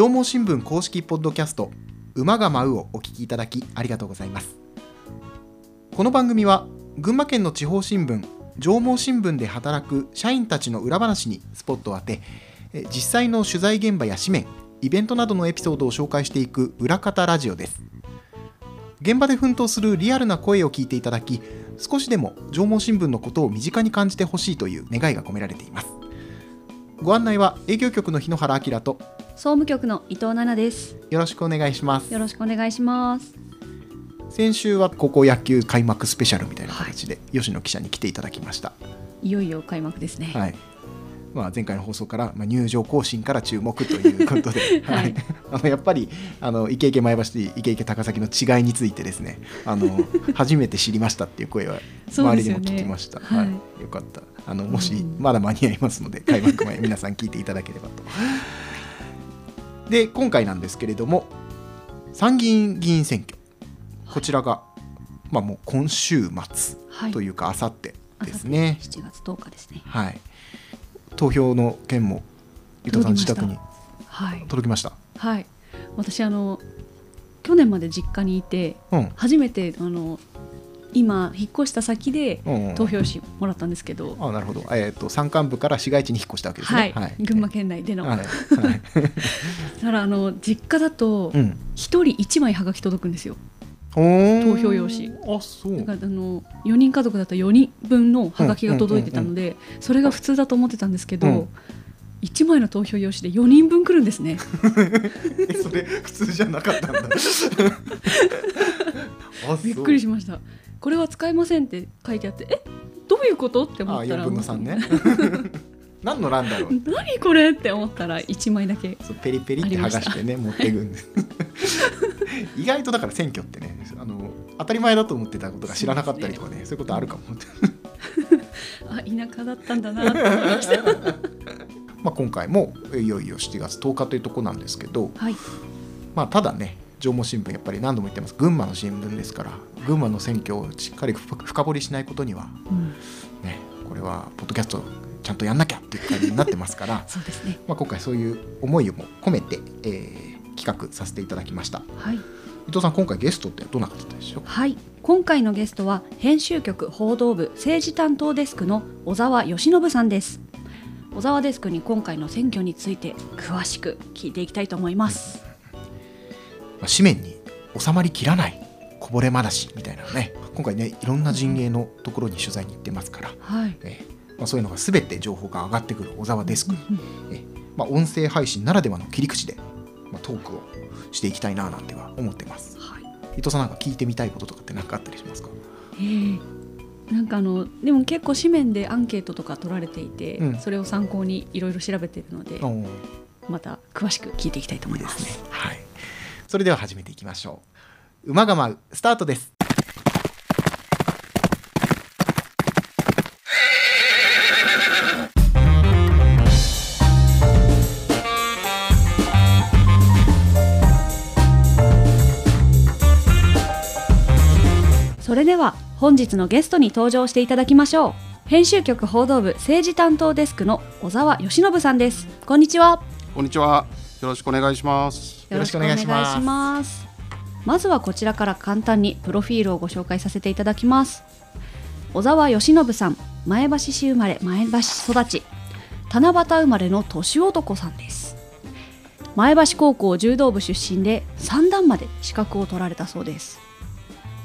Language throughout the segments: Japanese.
上毛新聞公式ポッドキャスト馬が舞うをお聞きいただきありがとうございます。この番組は群馬県の地方新聞上毛新聞で働く社員たちの裏話にスポットを当てえ実際の取材現場や紙面イベントなどのエピソードを紹介していく裏方ラジオです。現場で奮闘するリアルな声を聞いていただき少しでも上毛新聞のことを身近に感じてほしいという願いが込められています。ご案内は営業局の日野原明と総務局の伊藤奈々です。よろしくお願いします。よろしくお願いします。先週は高校野球開幕スペシャルみたいな形で、吉野記者に来ていただきました。いよいよ開幕ですね。はい。まあ、前回の放送から、まあ、入場行進から注目ということで、はい。はい、あのやっぱりあのイケイケ前橋イケイケ高崎の違いについてですねあの 初めて知りましたっていう声は周りでも聞きました、そうですよねはい。よかった。あのもしうん。まだ間に合いますので開幕前皆さん聞いていただければと。で今回なんですけれども参議院議員選挙。こちらが、まあ、もう今週末はい。というかあさってですね。7月10日ですね。はい、投票の件も伊藤さん自宅にはい。届きました？はい。私あの去年まで実家にいてうん。初めてあの今引っ越した先でうんうん投票紙もらったんですけど、あなるほど、えー、と山間部から市街地に引っ越したわけですはね。い、群馬県内での、はい。はい。だからあの実家だとうん、一人一枚はがき届くんですよ。投投票用紙。あそう。だからあの4人家族だと4人分のはがきが届いてたので、それが普通だと思ってたんですけど、うん。1枚の投票用紙で4人分来るんですね。えそれ普通じゃなかったんだ。あびっくりししましたこれは使えませんって書いてあってえ？どういうこと？って思あ4ったら分の3ね。何の欄だろう？何これ？って思ったら1枚だけそうペリペリって剥がしてね持っていくんで。す 意外とだから選挙ってねあの当たり前だと思ってたことが知らなかったりとかねそういうことあるかも。あ田舎だったんだなって思いました。まあ今回もいよいよ7月10日というところなんですけど、はい。まあ、ただね上毛新聞やっぱり何度も言ってます。群馬の新聞ですから群馬の選挙をしっかり深深掘りしないことにはうん。ねこれはポッドキャストちゃんとやんなきゃっていう感じになってますから そうですね。まあ今回そういう思いをも込めて、えー企画させていただきました。はい、伊藤さん今回ゲストってどんな方でしょう？はい、今回のゲストは編集局報道部政治担当デスクの小沢義信さんです。小沢デスクに今回の選挙について詳しく聞いていきたいと思いますまあ紙面に収まりきらないこぼれ話みたいなのね。今回ねいろんな陣営のところに取材に行ってますから、はい。えーまあ、そういうのが全て情報が上がってくる小沢デスク。にうんえーまあ、音声配信ならではの切り口で、まあ、トークをしていきたいななんては思ってます。はい。伊藤さんなんか聞いてみたいこととかって何かあったりしますか？えーなんかあのでも結構紙面でアンケートとか取られていて、うん。それを参考にいろいろ調べているのでまた詳しく聞いていきたいと思います。ですね。はいそれでは始めていきましょう。馬が舞う。スタートです。それでは本日のゲストに登場していただきましょう。編集局報道部政治担当デスクの小沢義信さんです。こんにちは。こんにちは。よろしくお願いします。よろしくお願いします。まずはこちらから簡単にプロフィールをご紹介させていただきます。小沢義信さん前橋市生まれ前橋育ち。七夕生まれの年男さんです。前橋高校柔道部出身で三段まで資格を取られたそうです。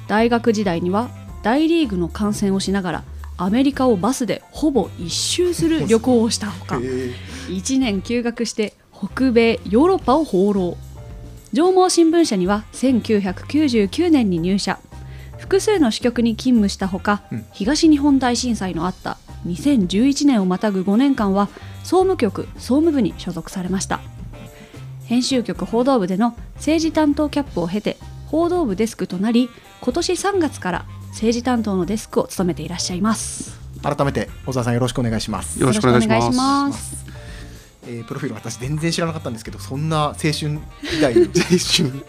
大学時代には大リーグの観戦をしながらアメリカをバスでほぼ一周する旅行をしたほか1年休学して北米ヨーロッパを放浪。上毛新聞社には1999年に入社。複数の支局に勤務したほか、うん。東日本大震災のあった2011年をまたぐ5年間は総務局総務部に所属されました。編集局報道部での政治担当キャップを経て報道部デスクとなり今年3月から政治担当のデスクを務めていらっしゃいます。改めて小沢さんよろしくお願いします。よろしくお願いしますえープロフィール私全然知らなかったんですけどそんな青春時代の 青春。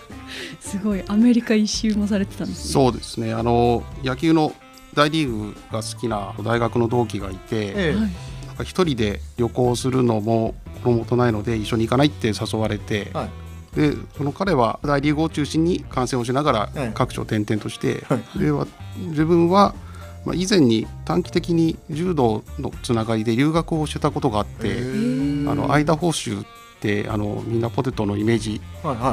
すごいアメリカ一周もされてたんですね。そうですね。あの野球の大リーグが好きな大学の同期がいて、ええ。はい。なんか一人で旅行するのも心もとないので一緒に行かないって誘われて、はい。でその彼は大リーグを中心に観戦をしながはいら各所転々として、はい。では自分は、まあ、以前に短期的に柔道のつながりで留学をしてたことがあって、ー。あの間報酬ってあのみんなポテトのイメージ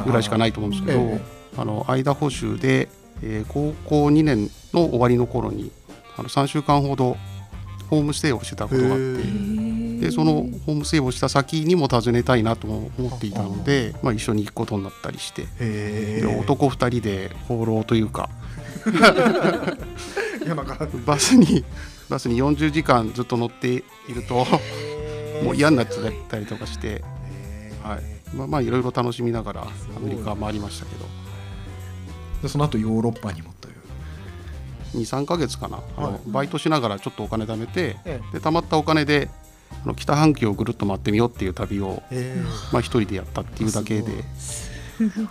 ぐらいしかないと思うんですけど、えあの間報酬で、えー高校2年の終わりの頃にあの3週間ほどホームステイをしてたことがあっへてー。でそのホームステイをした先にも訪ねたいなとも思っていたので、まあ、一緒に行くことになったりしてへで男2人で放浪というかいやなんかバスにバスに40時間ずっと乗っているともう嫌になっちゃったりとかして、はい。まあ、まあいろいろ楽しみながらアメリカ回りましたけど。でその後ヨーロッパにもという。23ヶ月かな。あの、はい。バイトしながらちょっとお金貯めてえで貯まったお金であの北半球をぐるっと回ってみようっていう旅を、えまあ、一人でやったっていうだけで。す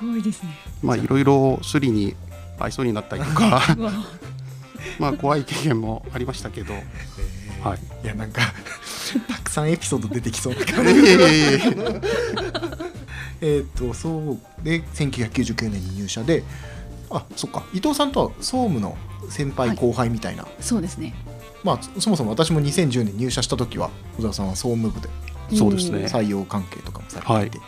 ごいですね。まあいろいろスリに合いそうになったりとか。まあ怖い経験もありましたけど、はい。いやなんか たくさんエピソード出てきそうな感いえじいえいえ。えっとそうで1999年に入社であそっか。伊藤さんとは総務の先輩後輩みたいな、そうですね。まあそそもそも私も2010年入社した時は小沢さんは総務部でそうですね。採用関係とかもされていて、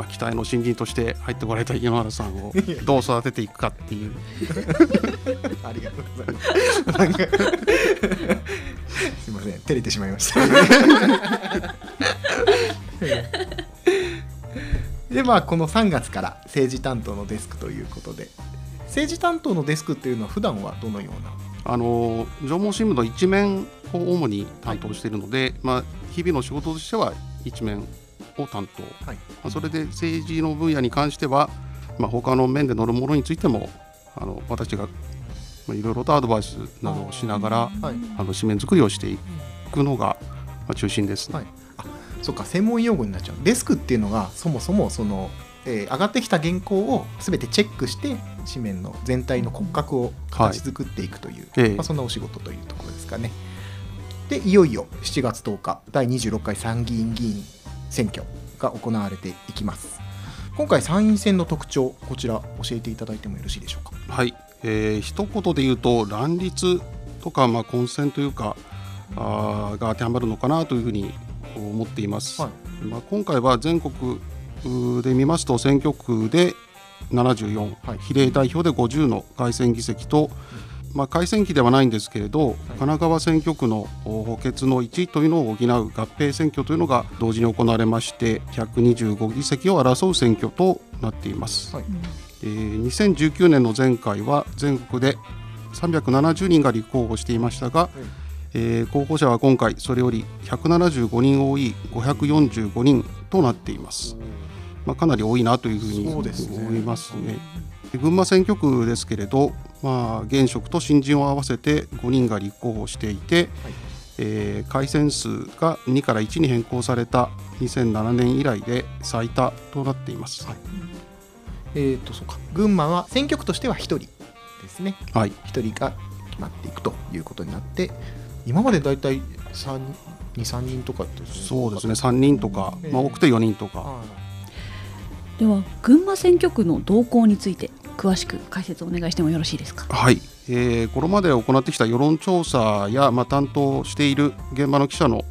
まあ期待の新人として入ってこられた井ノ原さんをどう育てていくかっていう。ありがとうございます。すいません照れてしまいました。でまあこの3月から政治担当のデスクということで政治担当のデスクっていうのは普段はどのような？あの縄文新聞の一面を主に担当しているので、まあ日々の仕事としては一面を担当、はい。まあ、それで政治の分野に関しては、まあ、他の面で乗るものについてもあの私がまあいろいろとアドバイスなどをしながらはい。あの紙面作りをしていくのがまあ中心です。ね。はい。そっか。専門用語になっちゃう。デスクっていうのがそもそもその、えー上がってきた原稿を全てチェックして紙面の全体の骨格を形作っていくという、ええ。まあ、そんなお仕事というところですかね。でいよいよ7月10日第26回参議院議員選挙が行われていきます。今回参院選の特徴こちら教えていただいてもよろしいでしょうか？はい、えー一言で言うと乱立とか、まあ、混戦というかあーが当てはまるのかなというふうに思っています。はい。まあ、今回は全国で見ますと選挙区で74、はい。比例代表で50の改選議席と、まあ、改選期ではないんですけれど、神奈川選挙区のお補欠の1位というのを補う合併選挙というのが同時に行われまして125議席を争う選挙となっています。はい。えー2019年の前回は全国で370人が立候補していましたが、えー候補者は今回それより175人多い545人となっています、まあ、かなり多いなというふうに思いますね。群馬選挙区ですけれど、まあ、現職と新人を合わせて5人が立候補していて、えー改選数が2から1に変更された2007年以来で最多となっています。はい。えっ、とそうか。群馬は選挙区としては1人ですね。はい。1人が決まっていくということになって今までだいたい23人とかってそうですね。3人とか、ええまあ、多くて4人とか、あでは群馬選挙区の動向について詳しく解説をお願いしてもよろしいですか？はい、えーこれまで行ってきた世論調査や、まあ、担当している現場の記者の、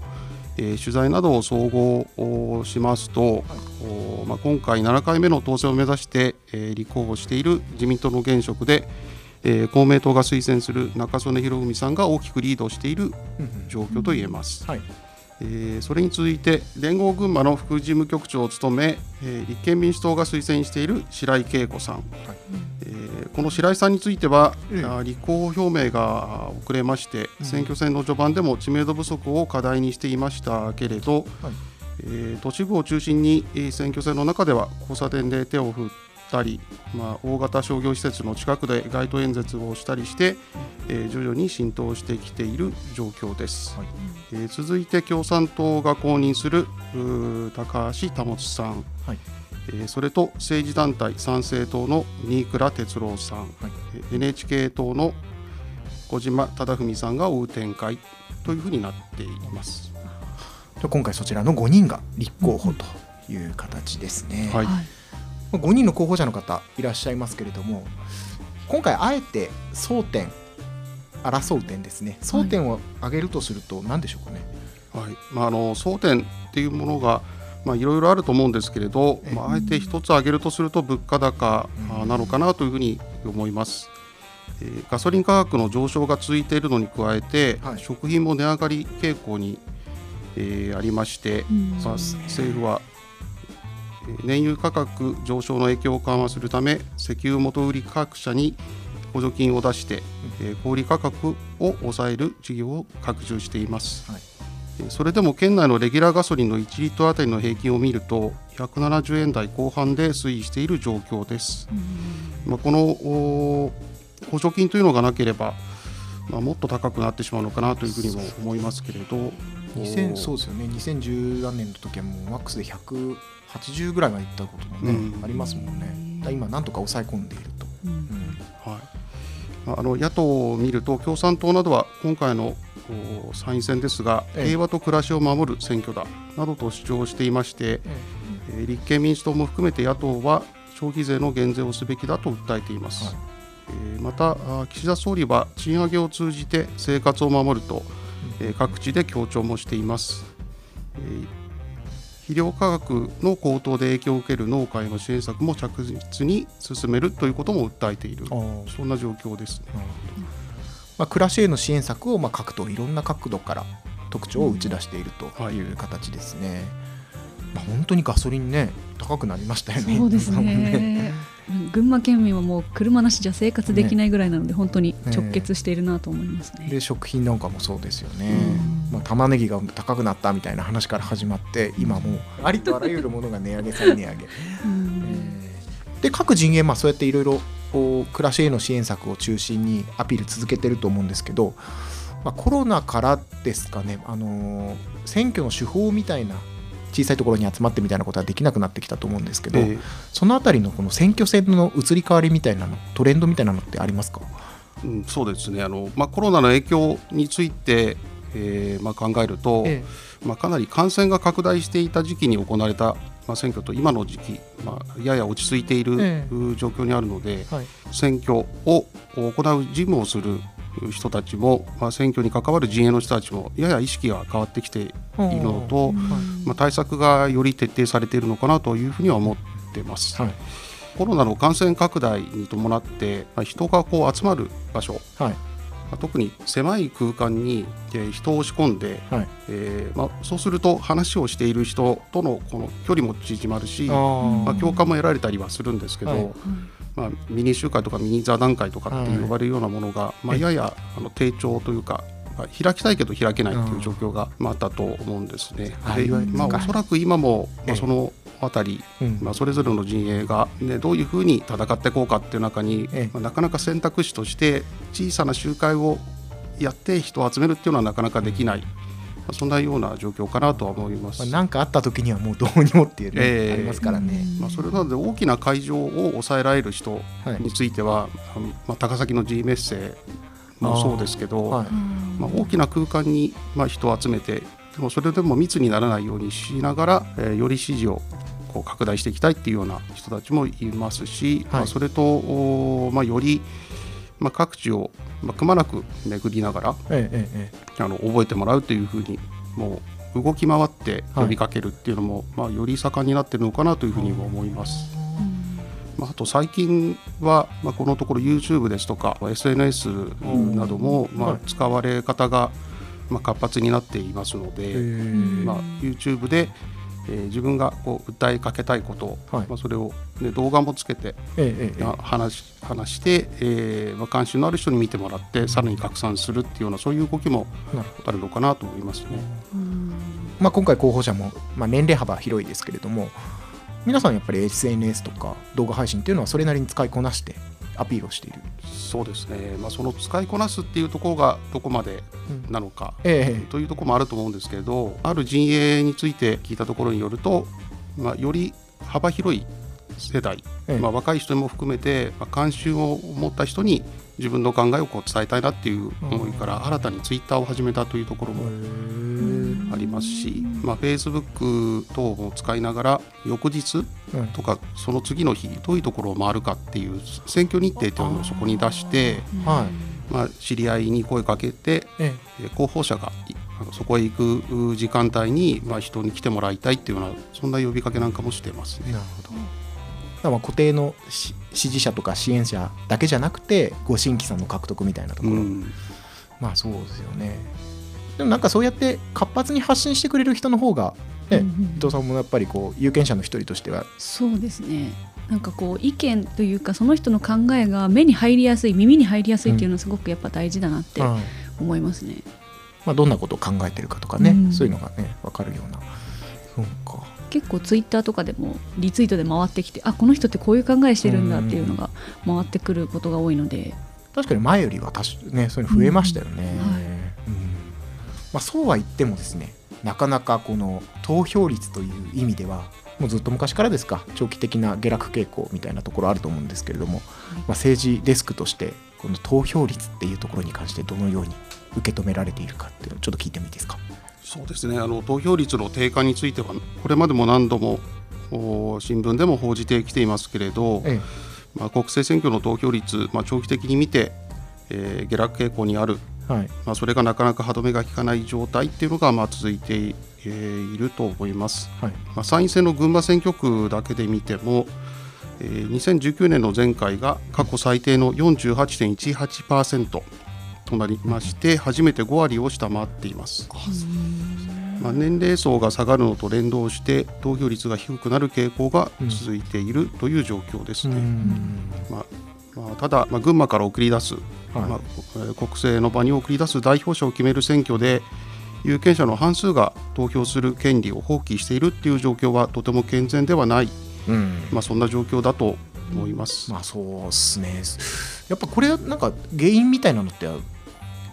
えー取材などを総合をしますと、おまあ、今回7回目の当選を目指して、えー立候補している自民党の現職で、えー公明党が推薦する中曽根博文さんが大きくリードしているうんうん。状況と言えます。はいえーそれに続いて連合群馬の副事務局長を務め、えー立憲民主党が推薦している白井恵子さん、えーこの白井さんについては、ええ。あー立候補表明が遅れまして、うん。選挙戦の序盤でも知名度不足を課題にしていましたけれど、はい。えー都市部を中心にえー選挙戦の中では交差点で手を振ったり、まあ、大型商業施設の近くで街頭演説をしたりして、えー徐々に浸透してきている状況です。はい。えー続いて共産党が公認する高橋保さん、はい。えーそれと政治団体参政党の新倉哲郎さん、はい。えー NHK 党の小島忠文さんが追う展開というふうになっています。今回そちらの5人が立候補という形ですね。はい5人の候補者の方いらっしゃいますけれども今回あえて争点争う点ですね。争点を挙げるとすると何でしょうかね。はい。まあ、あの争点っていうものがまあ、いろいろあると思うんですけれど、まあ、あえて一つ挙げるとすると物価高なのかなというふうに思います。えーガソリン価格の上昇が続いているのに加えて、はい。食品も値上がり傾向に、えーありまして、うん。まあ、政府はえー燃油価格上昇の影響を緩和するため石油元売り各社に補助金を出して、えー小売価格を抑える事業を拡充しています。はい。えーそれでも県内のレギュラーガソリンの1リットルあたりの平均を見ると170円台後半で推移している状況です。まあ、このお補助金というのがなければ、まあ、もっと高くなってしまうのかなというふうにも思いますけれど。2000おそうですよね。2010年の時はもうマックスで180ぐらいまでいったこともね、うん。ありますもんね。だ今なんとか抑え込んでいると、うん。うん。はい、まああの野党を見ると共産党などは今回のお参院選ですがええ。平和と暮らしを守る選挙だなどと主張していまして、えー立憲民主党も含めて野党は消費税の減税をすべきだと訴えています、はい。えーまたあ岸田総理は賃上げを通じて生活を守ると、えー各地で強調もしています、えー肥料価格の高騰で影響を受ける農家への支援策も着実に進めるということも訴えているそんな状況ですね。まあ、暮らしへの支援策をまあ各党いろんな角度から特徴を打ち出しているという形ですね。まあ、本当にガソリンね高くなりましたよね。そうですね。群馬県民はもう車なしじゃ生活できないぐらいなので、本当に直結しているなと思いますね。で食品なんかもそうですよね、うんまあ、玉ねぎが高くなったみたいな話から始まって今もうありとあらゆるものが値上げ再値上げ、うん。えーで各陣営まあそうやっていろいろ暮らしへの支援策を中心にアピール続けてると思うんですけど、まあ、コロナからですかね、あのー選挙の手法みたいな小さいところに集まってみたいなことはできなくなってきたと思うんですけど、えーそのあたりのこの選挙戦の移り変わりみたいなのトレンドみたいなのってありますか？うん、そうですね。あの、まあ、コロナの影響について、えーまあ、考えると、えまあ、かなり感染が拡大していた時期に行われた、まあ、選挙と今の時期、まあ、やや落ち着いている、状況にあるのではい。選挙を行う事務をする人たちも、まあ、選挙に関わる陣営の人たちもやや意識が変わってきているのと、まあ、対策がより徹底されているのかなというふうには思ってます。はい。コロナの感染拡大に伴って、まあ、人がこう集まる場所、はい。まあ特に狭い空間にえー人を押し込んで、はい。えーまあ、そうすると話をしている人とのこの距離も縮まるし、まあ、共感も得られたりはするんですけど、はい。まあ、ミニ集会とかミニ座談会とかって呼ばれるようなものが、まあ、えややあの低調というか、まあ開きたいけど開けないという状況が、まあ、あったと思うんですね。でまあ、おそらく今も、まそのあたり、うん。まあ、それぞれの陣営が、ね、どういうふうに戦っていこうかっていう中に、ええ。まあ、なかなか選択肢として小さな集会をやって人を集めるっていうのはなかなかできない、まあ、そんなような状況かなとは思います。まあ、なんかあった時にはもうどうにもっていうね、ええ。ありますからね。まあ、それなので大きな会場を抑えられる人はい。については、あのまあ、高崎の G メッセもそうですけど、はい。まあ、大きな空間に、まあ、人を集めてでもそれでも密にならないようにしながら、えーより支持をこう拡大していきたいっていうような人たちもいますし、はい。まあ、それと、まあ、より、まあ、各地を、まあ、くまなく巡りながらえええええあの覚えてもらうというふうにもう動き回って呼びかけるっていうのも、まあ、より盛んになってるのかなというふうにも思います。まあ、あと最近は、まあ、このところ YouTube ですとか SNS なども、まあはい、使われ方が、まあ、活発になっていますので、ええまあ、YouTube で、えー自分がこう訴えかけたいこと、はい。まあ、それを、ね、動画もつけて、ええ話し話して、えーまあ、関心のある人に見てもらってさらに拡散するっていうようなそういう動きもあるのかなと思いますね。まあ、今回候補者も、まあ、年齢幅広いですけれども皆さんやっぱり SNS とか動画配信っていうのはそれなりに使いこなしてアピールをしている、そうですね、まあ、その使いこなすっていうところがどこまでなのか、ええ。というところもあると思うんですけれどある陣営について聞いたところによると、まあ、より幅広い世代、ええ。まあ、若い人も含めて、まあ、関心を持った人に自分の考えをこう伝えたいなっていう思いから新たにツイッターを始めたというところもありますし、まあ、Facebook 等を使いながら翌日とかその次の日どういうところを回るかっていう選挙日程というのをそこに出して、はい。まあ、知り合いに声かけてええ。ー候補者がそこへ行くう時間帯に、まあ、人に来てもらいたいっていうようなそんな呼びかけなんかもしてますね。えなるほどまあ固定のし支持者とか支援者だけじゃなくてご新規さんの獲得みたいなところ、うん。まあそうですよね。でもなんかそうやって活発に発信してくれる人の方がね、うんうん伊藤さんもやっぱりこう有権者の一人としては。そうですね。なんかこう意見というかその人の考えが目に入りやすい耳に入りやすいっていうのはすごくやっぱ大事だなってはい。思いますね。まあ、どんなことを考えてるかとかね、うん。そういうのがね分かるような。そうか結構ツイッターとかでもリツイートで回ってきてあこの人ってこういう考えしてるんだっていうのが回ってくることが多いので。確かに前よりはねそういうの増えましたよね、うん。はい。うん。まあ、そうは言ってもですねなかなかこの投票率という意味ではもうずっと昔からですか長期的な下落傾向みたいなところあると思うんですけれども、まあ、政治デスクとしてこの投票率っていうところに関してどのように受け止められているかっていうのをちょっと聞いてもいいですか？そうですね。あの投票率の低下についてはこれまでも何度もお新聞でも報じてきていますけれど、えまあ、国政選挙の投票率、まあ、長期的に見て、えー下落傾向にある、えはい。まあ、それがなかなか歯止めが効かない状態っていうのがまあ続いてい,、えーいると思います。はい。まあ、参院選の群馬選挙区だけで見ても、えー2019年の前回が過去最低の48.18%となりまして初めて5割を下回っています。まあ、年齢層が下がるのと連動して投票率が低くなる傾向が続いているという状況ですね。まあまあ、ただ、まあ、群馬から送り出す、はい。まあえー国政の場に送り出す代表者を決める選挙で有権者の半数が投票する権利を放棄しているっていう状況はとても健全ではない、うん。まあ、そんな状況だと思います。まあそうですね。やっぱこれなんか原因みたいなのって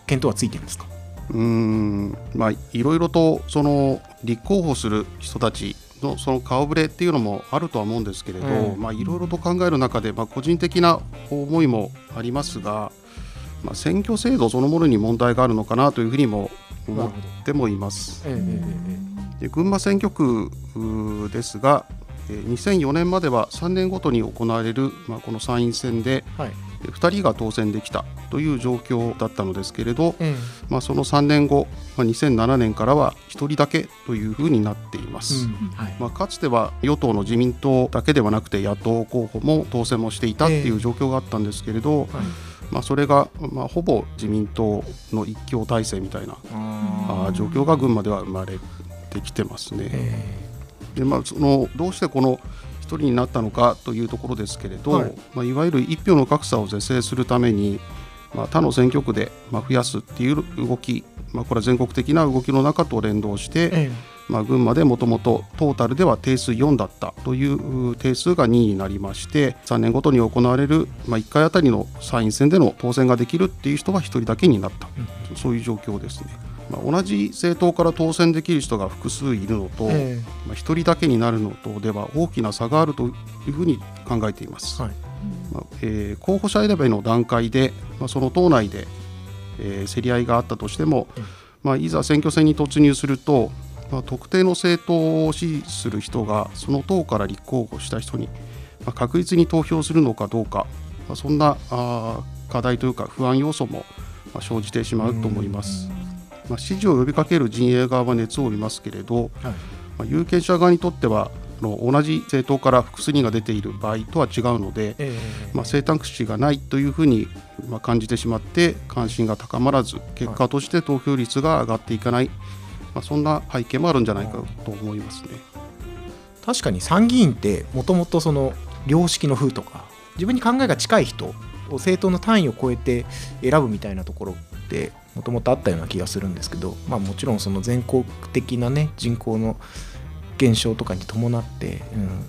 見当はついてるんですか？うーんまあいろいろとその立候補する人たちのその顔ぶれっていうのもあるとは思うんですけれど、うん。まあいろいろと考える中で、まあ、個人的な思いもありますが、まあ、選挙制度そのものに問題があるのかなというふうにも思ってもいます。ええで群馬選挙区ですがえー2004年までは3年ごとに行われる、まあ、この参院選ではい。えー2人が当選できたという状況だったのですけれど、えまあ、その3年後、まあ、2007年からは1人だけというふうになっています。はい。まあ、かつては与党の自民党だけではなくて野党候補も当選もしていたっていう状況があったんですけれど、はい。まあ、それが、まあ、ほぼ自民党の一強体制みたいなあ状況が群馬では生まれてきてますね。えでまあ、そのどうしてこの一人になったのかというところですけれど、はい。いまあ、いわゆる一票の格差を是正するために、まあ、他の選挙区で、まあ、増やすっていう動き、まあ、これは全国的な動きの中と連動して、えまあ、群馬でもともとトータルでは定数4だったというう定数が2になりまして3年ごとに行われる、まあ、1回あたりの参院選での当選ができるっていう人は1人だけになった、そういう状況ですね。まあ、同じ政党から当選できる人が複数いるのと、えまあ、1人だけになるのとでは大きな差があるというふうに考えています。はいまあえー候補者選びの段階で、まあ、その党内で、えー競り合いがあったとしても、うんまあ、いざ選挙戦に突入すると、まあ、特定の政党を支持する人がその党から立候補した人に、まあ、確実に投票するのかどうか、まあ、そんなあー課題というか不安要素もまあ生じてしまうと思います。まあ、支持を呼びかける陣営側は熱を帯びますけれど、はい。まあ、有権者側にとってはあの同じ政党から複数人が出ている場合とは違うので、えまあ、選択肢がないというふうにまあ感じてしまって関心が高まらず結果として投票率が上がっていかない、まあ、そんな背景もあるんじゃないかと思いますね。確かに参議院ってもともとその良識の風とか自分に考えが近い人を政党の単位を超えて選ぶみたいなところってもともとあったような気がするんですけど、まあ、もちろんその全国的なね人口の減少とかに伴って、うん、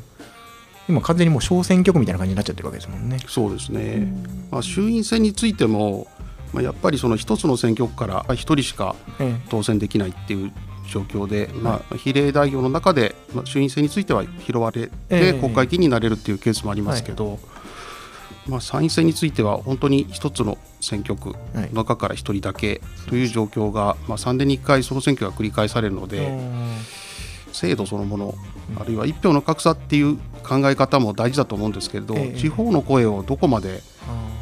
今完全にもう小選挙区みたいな感じになっちゃってるわけですもんね。そうですね、まあ、衆院選についても、まあ、やっぱりその一つの選挙区から1人しかえ当選できないっていう状況で、まあ、比例代表の中で、まあ、衆院選については拾われええ。て国会議員になれるっていうケースもありますけど、まあ、参院選については本当に一つの選挙区はい。の中から1人だけという状況が、まあ、3年に1回その選挙が繰り返されるので制度そのものあるいは一票の格差っていう考え方も大事だと思うんですけれど、ええ。地方の声をどこまで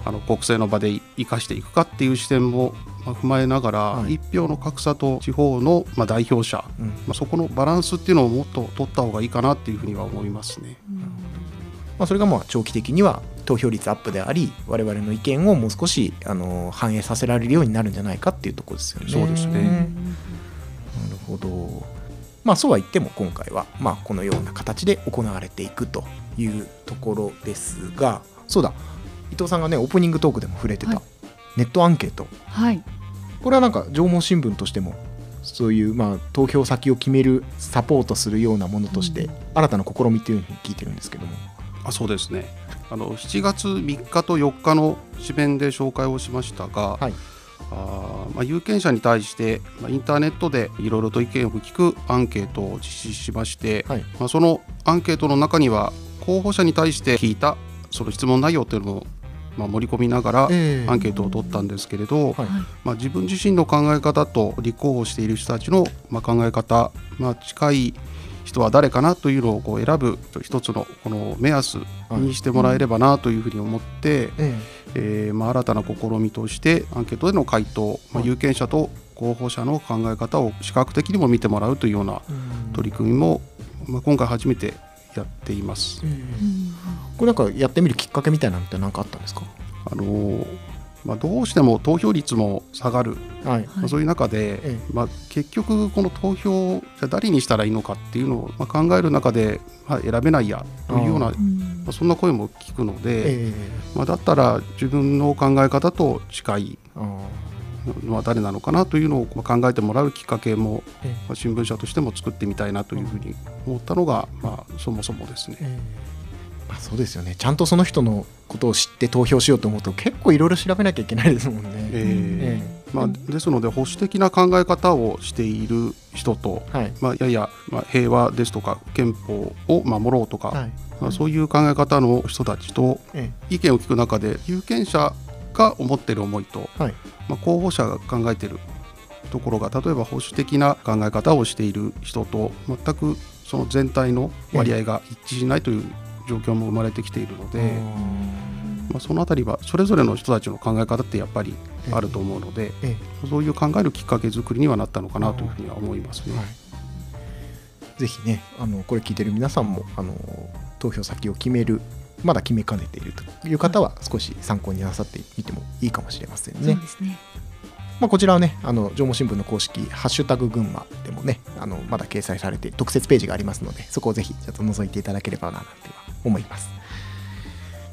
あの国政の場で生かしていくかっていう視点もまあ踏まえながら、はい。一票の格差と地方のまあ代表者、うん。まあ、そこのバランスっていうのをもっと取った方がいいかなっていうふうには思いますね。まあ、それがまあ長期的には投票率アップであり我々の意見をもう少しあの反映させられるようになるんじゃないかっていうところですよね。そうですね。なるほど。まあそうは言っても今回はまあこのような形で行われていくというところですがそうだ。伊藤さんがねオープニングトークでも触れてた、はい。ネットアンケート。はい。これはなんか縄文新聞としてもそういうまあ投票先を決めるサポートするようなものとしてうん。新たな試みっていうふうに聞いてるんですけども。あそうですね。あの7月3日と4日の紙面で紹介をしましたが、はい。あーまあ、有権者に対して、まあ、インターネットでいろいろと意見を聞くアンケートを実施しまして、はい。まあ、そのアンケートの中には候補者に対して聞いたその質問内容というのを、まあ、盛り込みながら、ええ。アンケートを取ったんですけれど、はい。まあ、自分自身の考え方と立候補している人たちの、まあ、考え方、まあ、近い人は誰かなというのをこう選ぶ一つのこの目安にしてもらえればなというふうに思って、ええ。ーまあ、新たな試みとしてアンケートでの回答、まあ、はい有権者と候補者の考え方を視覚的にも見てもらうというようなえ取り組みも、まあ、今回初めてやっています。えこれなんかやってみるきっかけみたいなのって何かあったんですか？あのーまあ、どうしても投票率も下がる、はい。まあ、そういう中で、ええ。まあ、結局この投票じゃあ誰にしたらいいのかっていうのを、まあ、考える中で、まあ、選べないやというようなまあ、そんな声も聞くので、えまあ、だったら自分の考え方と近いのは誰なのかなというのをまあ考えてもらうきっかけも、えまあ、新聞社としても作ってみたいなというふうに思ったのが、まあ、そもそもですね。えまあ、そうですよね。ちゃんとその人のことを知って投票しようと思うと結構いろいろ調べなきゃいけないですもんね。ええまあ、ですので保守的な考え方をしている人と、はい。まあ、やや、まあ、平和ですとか憲法を守ろうとか、はい。まあ、そういう考え方の人たちとえ意見を聞く中で有権者が思っている思いと、えはい。まあ、候補者が考えているところが例えば保守的な考え方をしている人と全くその全体の割合が一致しないという状況も生まれてきているので、まあ、そのあたりはそれぞれの人たちの考え方ってやっぱりあると思うので、えそういう考えるきっかけ作りにはなったのかなというふうには思いますね。えはい。ぜひねあのこれ聞いてる皆さんもあの投票先を決めるまだ決めかねているという方は少し参考になさってみてもいいかもしれませんね。そうですね。まあ、こちらはね、あの縄文新聞の公式、ハッシュタグ群馬でもね、あのまだ掲載されて、特設ページがありますので、そこをぜひちょっと覗いていただければななんては思います。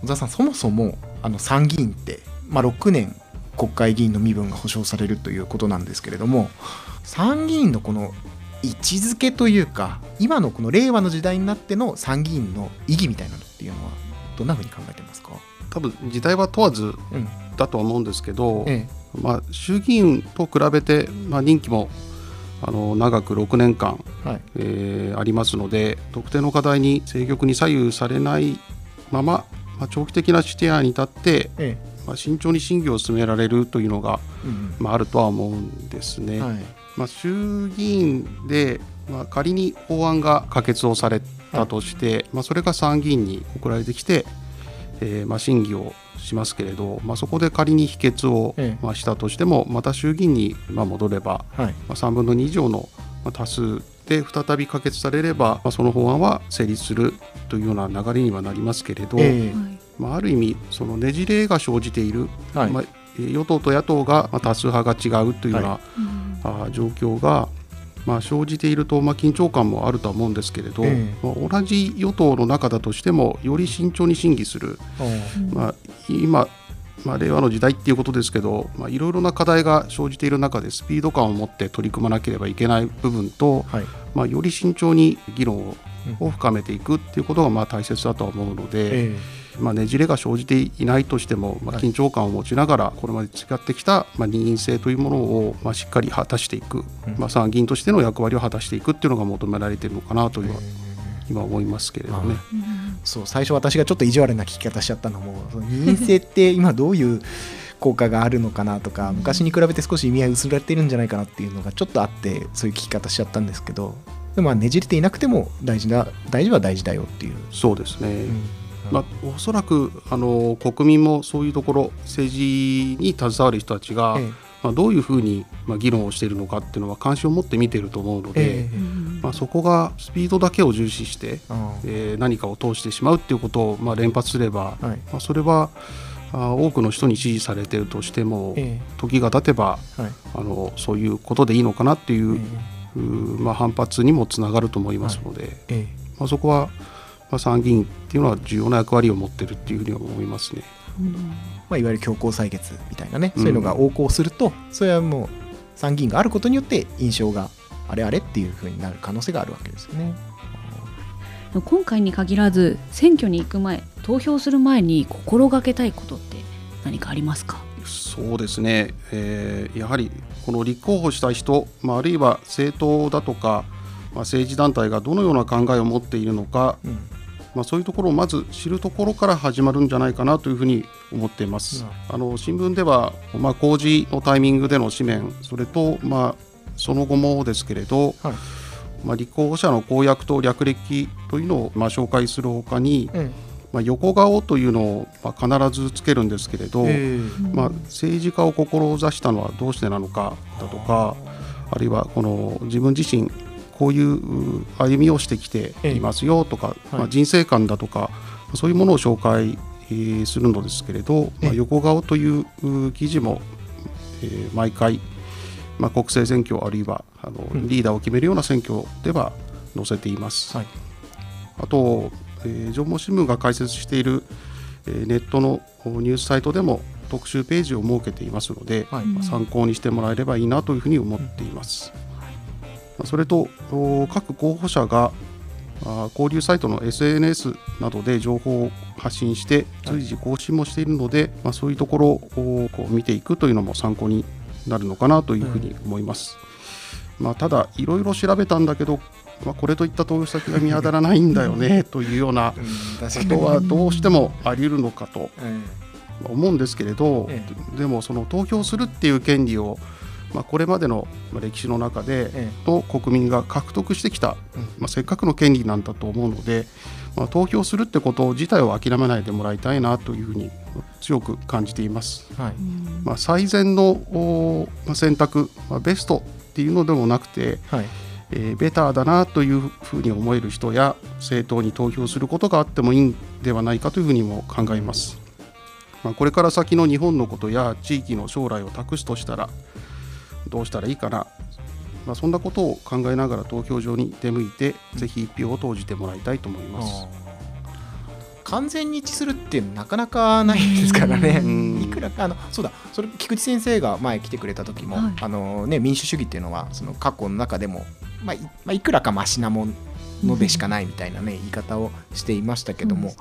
小沢さん、そもそもあの参議院って、まあ、6年国会議員の身分が保障されるということなんですけれども、参議院のこの位置づけというか、今のこの令和の時代になっての参議院の意義みたいなのっていうのは、どんなふうに考えてますか、多分時代は問わずうん。だとは思うんですけど、え。まあ、衆議院と比べて、まあ、任期もあの長く6年間、えはい。えーありますので特定の課題に政局に左右されないまま、まあ、長期的な視点に立って、えまあ、慎重に審議を進められるというのが、えうん。まあ、あるとは思うんですね。はい。まあ、衆議院で、まあ、仮に法案が可決をされたとして、まあ、それが参議院に送られてきて、えーまあ、審議をしますけれど、まあ、そこで仮に否決を、ええ。まあ、したとしてもまた衆議院にまあ戻れば、はい。まあ、3分の2以上のまあ多数で再び可決されれば、まあ、その法案は成立するというような流れにはなりますけれど、まあ、ある意味そのねじれが生じている、ま与党と野党がまあ多数派が違うというような、状況が、まあ、生じていると、まあ、緊張感もあるとは思うんですけれど、ええ。まあ同じ与党の中だとしてもより慎重に審議する、まあ、今、まあ、令和の時代っていうことですけどまあいろいろな課題が生じている中でスピード感を持って取り組まなければいけない部分と、はい。まあ、より慎重に議論を深めていくっていうことがまあ大切だとは思うので、えまあ、ねじれが生じていないとしても、まあ、はい。緊張感を持ちながらこれまで培ってきた、まあ、任意性というものを、まあ、しっかり果たしていく、うん。まあ、参議院としての役割を果たしていくっていうのが求められているのかなという、今思いますけれどね。そう最初私がちょっと意地悪な聞き方しちゃったのもその二院制って今どういう効果があるのかなとか昔に比べて少し意味合い薄られてるんじゃないかなっていうのがちょっとあってそういう聞き方しちゃったんですけどでもまあねじれていなくても大事だ大事は大事だよっていう。そうですね、うんまあ、おそらくあの国民もそういうところ政治に携わる人たちが、ええ。まあ、どういうふうに、まあ、議論をしているのかっていうのは関心を持って見ていると思うので、ええ。まあ、そこがスピードだけを重視して、あえー何かを通してしまうっていうことを、まあ、連発すれば、あはい。まあ、それはあ多くの人に支持されているとしても、え時が経てばえはい。あのそういうことでいいのかなっていう,、まあ、反発にもつながると思いますので、ええ。まあ、そこは、まあ、参議院っていうのは重要な役割を持っているっていうふうには思いますね。まあ、いわゆる強行採決みたいなね、うんそういうのが横行するとそれはもう参議院があることによって印象があれあれっていうふうになる可能性があるわけですよね。今回に限らず選挙に行く前投票する前に心がけたいことって何かありますか？そうですね、えーやはりこの立候補した人、まあ、あるいは政党だとか、まあ、政治団体がどのような考えを持っているのか、うんまあ、そういうところをまず知るところから始まるんじゃないかなというふうに思っています。あの新聞では、まあ、公示のタイミングでの紙面それと、まあ、その後もですけれど、はい。まあ、立候補者の公約と略歴というのを、まあ、紹介するほかに、えまあ、横顔というのを、まあ、必ずつけるんですけれど、え。まあ、政治家を志したのはどうしてなのかだとかあるいはこの自分自身こういうう歩みをしてきていますよとか、まあ、人生観だとかそういうものを紹介えーするのですけれど、まあ、ええ横顔というう記事も、えー毎回、まあ、国政選挙あるいはあのうん。リーダーを決めるような選挙では載せています。はい。あと、えー、縄文新聞が開設している、えーネットのおニュースサイトでも特集ページを設けていますので、はい。まあ参考にしてもらえればいいなというふうに思っています。まあそれとお各候補者があ交流サイトの SNS などで情報を発信して随時更新もしているので、まあ、そういうところをこう見ていくというのも参考になるのかなというふうに思います。まあ、ただいろいろ調べたんだけど、まあ、これといった投票先が見当たらないんだよねというようなことはどうしてもあり得るのかとえ思うんですけれど、え。でもその投票するっていう権利を、まあ、これまでのまあ歴史の中でえの国民が獲得してきた、うんまあ、せっかくの権利なんだと思うので、まあ、投票するってこと自体を諦めないでもらいたいなというふうに強く感じています。はいまあ、最善の選択、まあ、ベストっていうのでもなくて、はいえーベターだなというふうに思える人や政党に投票することがあってもいいんではないかというふうにも考えます。まあ、これから先の日本のことや地域の将来を託すとしたらどうしたらいいかな、まあ、そんなことを考えながら投票所に出向いてぜひ一票を投じてもらいたいと思います。完全に一致するっていうのはなかなかないですからね。うん。いくらかあのそうだ。それ菊池先生が前来てくれた時も、はい。あのね、民主主義っていうのはその過去の中でも、まあいまあ、いくらかマシなものでしかないみたいなね、言い方をしていましたけども、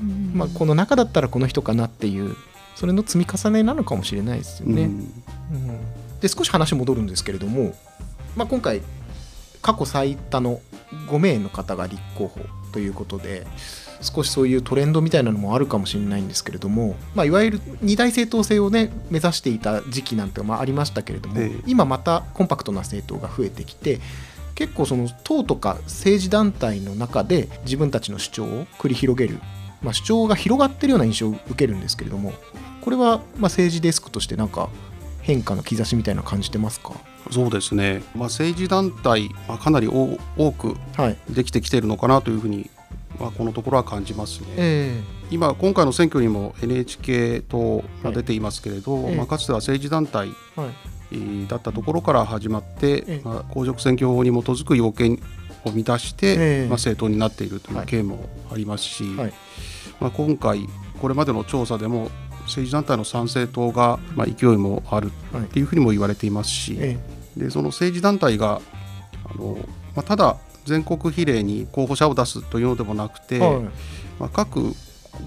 うん。まあ、この中だったらこの人かなっていうそれの積み重ねなのかもしれないですよね。うん。うんで少し話戻るんですけれども、まあ、今回過去最多の5名の方が立候補ということで少しそういうトレンドみたいなのもあるかもしれないんですけれども、まあ、いわゆる二大政党制をね目指していた時期なんてまあありましたけれども、ええ。今またコンパクトな政党が増えてきて結構その党とか政治団体の中で自分たちの主張を繰り広げる、まあ、主張が広がってるような印象を受けるんですけれどもこれはまあ政治デスクとしてなんか変化の兆しみたいなの感じてますか？そうですね、まあ、政治団体、まあ、かなり多多くはい。できてきているのかなというふうに、まあ、このところは感じますね。え今今回の選挙にも NHK 党が出ていますけれど、ええ。まあ、かつては政治団体だったところから始まって、ええ。まあ、公職選挙法に基づく要件を満たして、ええ。まあ、政党になっているというはい。経もありますし、はい。まあ、今回これまでの調査でも政治団体の参政党が、まあ、勢いもあるはい。っていうふうにも言われていますし、えでその政治団体があの、まあ、ただ全国比例に候補者を出すというのでもなくて、えはい。まあ、各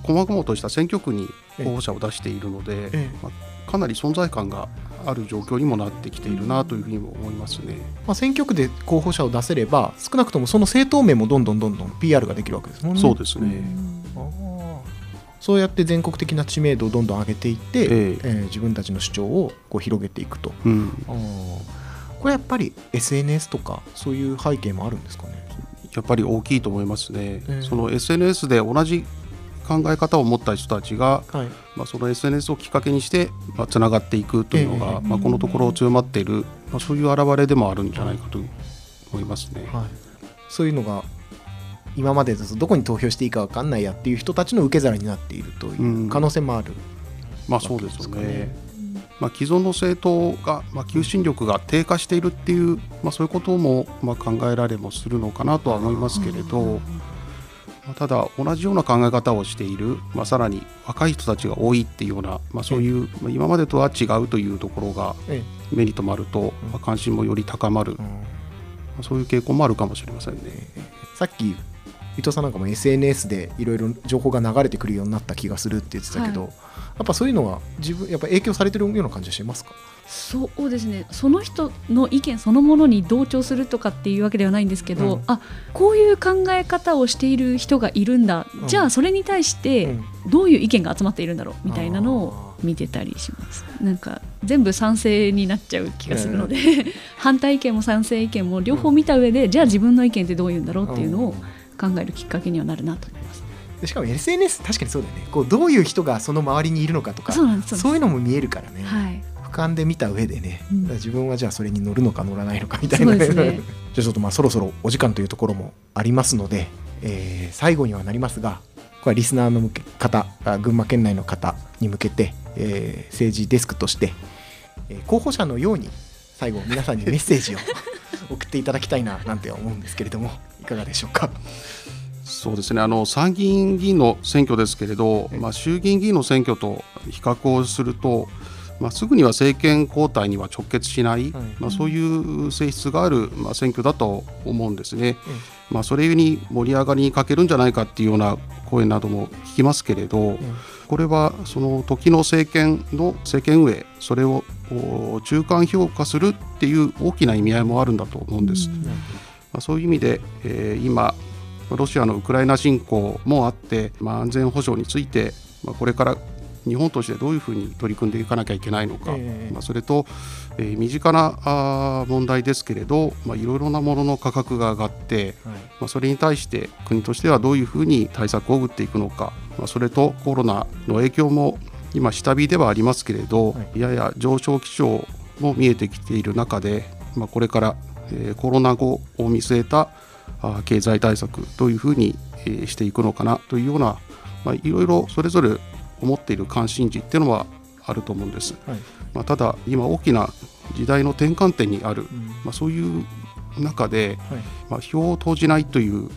細々とした選挙区に候補者を出しているので、ええ。まあ、かなり存在感がある状況にもなってきているなというふうにも思いますね。まあ、選挙区で候補者を出せれば少なくともその政党名もどんどんどんどん PR ができるわけですもんね。そうですね、そうやって全国的な知名度をどんどん上げていって、えええー自分たちの主張をこう広げていくと。うん、これやっぱり SNS とかそういう背景もあるんですかね？やっぱり大きいと思いますね。ええその SNS で同じ考え方を持った人たちが、はい、まあ、その SNS をきっかけにして、まあ、つながっていくというのが、ええまあ、このところ強まっている、まあ、そういう表れでもあるんじゃないかと思いますね。はい、そういうのが今までだとどこに投票していいか分かんないやっていう人たちの受け皿になっているという可能性もある、まあそうですよね。まあ、既存の政党が、まあ、求心力が低下しているっていう、まあ、そういうことも、まあ、考えられもするのかなとは思いますけれど、まあ、ただ同じような考え方をしている、まあ、さらに若い人たちが多いっていうような、まあ、そういう、まあ、今までとは違うというところがえ目に留まると、まあ、関心もより高まる、まうん。あ、そういう傾向もあるかもしれませんね。さっき伊藤さんなんかも SNS でいろいろ情報が流れてくるようになった気がするって言ってたけど、はい。やっぱそういうのは自分やっぱ影響されてるような感じはしますか？そうですね。その人の意見そのものに同調するとかっていうわけではないんですけど、うん。あこういう考え方をしている人がいるんだ、うん。じゃあそれに対してうん。どういう意見が集まっているんだろうみたいなのをあ見てたりします。なんか全部賛成になっちゃう気がするので、反対意見も賛成意見も両方見た上で、じゃあ自分の意見ってどういうんだろうっていうのを考えるきっかけにはなるなと思います。でしかも SNS 確かにそうだよね。こうどういう人がその周りにいるのかとかそういうのも見えるからね、はい。俯瞰で見た上でね、うん。自分はじゃあそれに乗るのか乗らないのかみたいな。ね。じゃあちょっとまあそろそろお時間というところもありますので、えー最後にはなりますがこれはリスナーの向け方あ群馬県内の方に向けて、えー政治デスクとして、えー候補者のように最後皆さんにメッセージを 送っていただきたいななんて思うんですけれどもいかがでしょうか？そうですね。あの参議院議員の選挙ですけれど、ええ。まあ、衆議院議員の選挙と比較をすると、まあ、すぐには政権交代には直結しない、はい。まあ、そういう性質がある、まあ、選挙だと思うんですね。えまあ、それゆに盛り上がりに欠けるんじゃないかっていうような声なども聞きますけれど、これはその時の政権の政権運営それをお中間評価するっていう大きな意味合いもあるんだと思うんです。うんまあ、そういう意味で、えー今ロシアのウクライナ侵攻もあって、まあ、安全保障について、まあ、これから日本としてどういうふうに取り組んでいかなきゃいけないのか、ええ。まあ、それと、えー身近なあー問題ですけれど、まあ、いろいろなものの価格が上がって、はい。まあ、それに対して国としてはどういうふうに対策を打っていくのか、まあ、それとコロナの影響も今下火ではありますけれど、はやや上昇基調も見えてきている中で、まあ、これから、えーコロナ後を見据えたあー経済対策どういうふうに、えーしていくのかなというような、まあ、いろいろそれぞれ思っている関心事っていうのはあると思うんです。はい。まあ、ただ今大きな時代の転換点にある、うん。まあ、そういう中で、はい。まあ、票を投じないという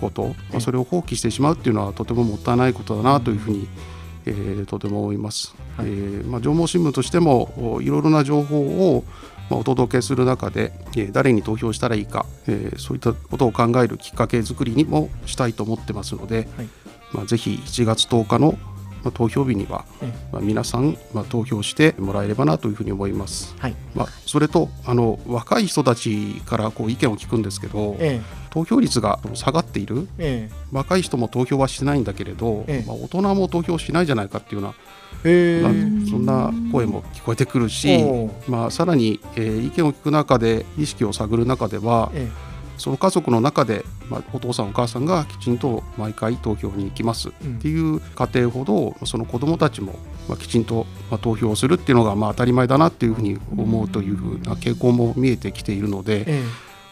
こと、まあ、それを放棄してしまうというのはとてももったいないことだなというふうに、えーとても思います。はい。えーまあ、上毛新聞としてもおいろいろな情報をまあお届けする中で、えー誰に投票したらいいか、えーそういったことを考えるきっかけ作りにもしたいと思ってますので、はい。まあ、ぜひ7月10日のまあ投票日には、えまあ、皆さん、まあ、投票してもらえればなというふうに思います。はい。まあ、それとあの若い人たちからこう意見を聞くんですけど、え投票率が下がっている。ええ。若い人も投票はしてないんだけれど、ええ。まあ、大人も投票しないじゃないかっていうような、そんな声も聞こえてくるし、まあ、さらに、えー意見を聞く中で意識を探る中ではえその家族の中で、まあ、お父さんお母さんがきちんと毎回投票に行きますうん。っていう家庭ほどその子どもたちも、まあ、きちんと、まあ、投票をするっていうのが、まあ、当たり前だなっていうふうに思うというふうな傾向も見えてきているので、え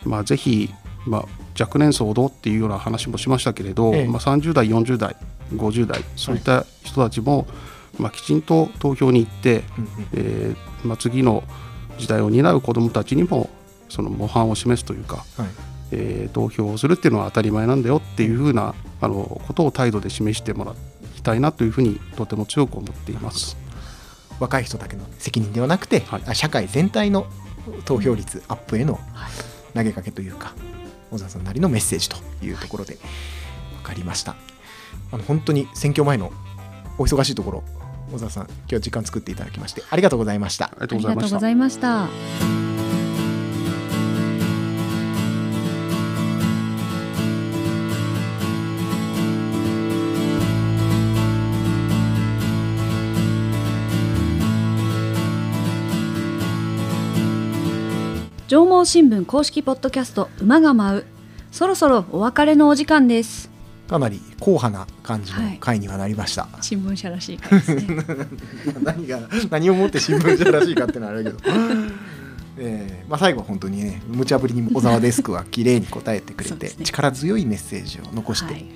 まあ、ぜひ、まあ、若年層どうっていうような話もしましたけれど、ええ。まあ、30代40代50代そういった人たちも、まあ、きちんと投票に行って、うんうん。えーまあ、次の時代を担う子どもたちにもその模範を示すというか、はい。えー投票をするっていうのは当たり前なんだよっていうふうなあのことを態度で示してもらいたいなというふうにとても強く思っています。若い人だけの責任ではなくて、はい。あ社会全体の投票率アップへのはい。投げかけというか小沢さんなりのメッセージというところで分かりました。あの本当に選挙前のお忙しいところ小沢さん今日は時間作っていただきましてありがとうございました。ありがあとうございました。りがとうございました縄文新聞公式ポッドキャスト馬が舞う。そろそろお別れのお時間ですかなり硬派な感じのはい回にはなりました、新聞社らしい回ですね。何が何をもって新聞社らしいかってのはあれだけど、えーまあ、最後は本当にね無茶ぶりに小沢デスクは綺麗に答えてくれて、ね。力強いメッセージを残して、はい。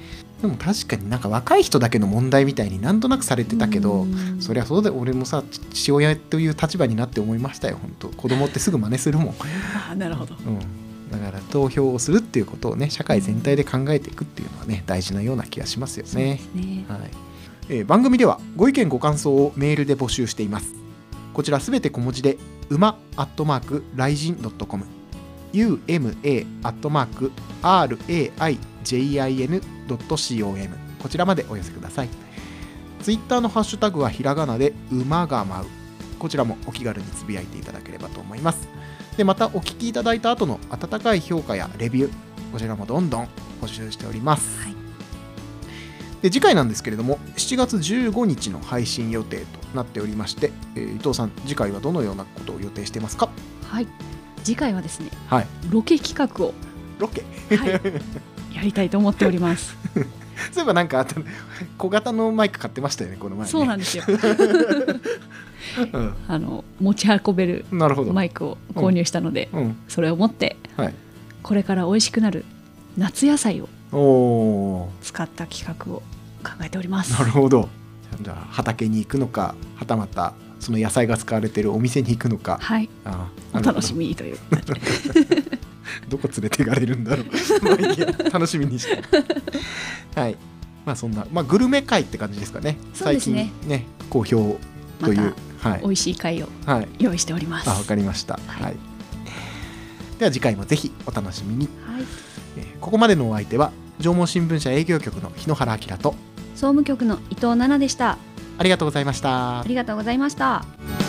でも確かになんか若い人だけの問題みたいになんとなくされてたけどうん。そりゃそうだよ。俺もさ父親という立場になって思いましたよ本当。子供ってすぐ真似するもん、あーなるほど。うん、だから投票をするっていうことをね社会全体で考えていくっていうのはね大事なような気がしますよね。すね。はい。えー番組ではご意見ご感想をメールで募集しています。こちらすべて小文字で馬アットマークライジン .com uma アットマーク raijin.com こちらまでお寄せください。ツイッターのハッシュタグはひらがなで馬が舞う。こちらもお気軽につぶやいていただければと思いますでまたお聞きいただいた後の温かい評価やレビューこちらもどんどん募集しております、はい。で次回なんですけれども7月15日の配信予定となっておりまして、えー伊藤さん次回はどのようなことを予定してますか？はい。次回はですねはい。ロケ企画を、ロケ。はい、やりたいと思っております そういえばなんかあった 小型のマイク買ってましたよねこの前ね。そうなんですよ。う あの持ち運べるマイクを購入したので、うん。それを持ってはい。これから美味しくなる夏野菜を使った企画を考えております。なるほど。じゃあ畑に行くのかはたまたその野菜が使われてるお店に行くのか。はい。あお楽しみにという どこ連れていかれるんだろう。まあいいや。楽しみにして。はい。まあそんな、まあ、グルメ会って感じですかね。ね。最近ね好評という、はい。美味しい貝をはい。用意しております。あわかりました、はい。はい、では次回もぜひお楽しみに、はい、えーここまでのお相手は縄文新聞社営業局の日野原明と総務局の伊藤奈々でした。ありがとうございました。ありがとうございました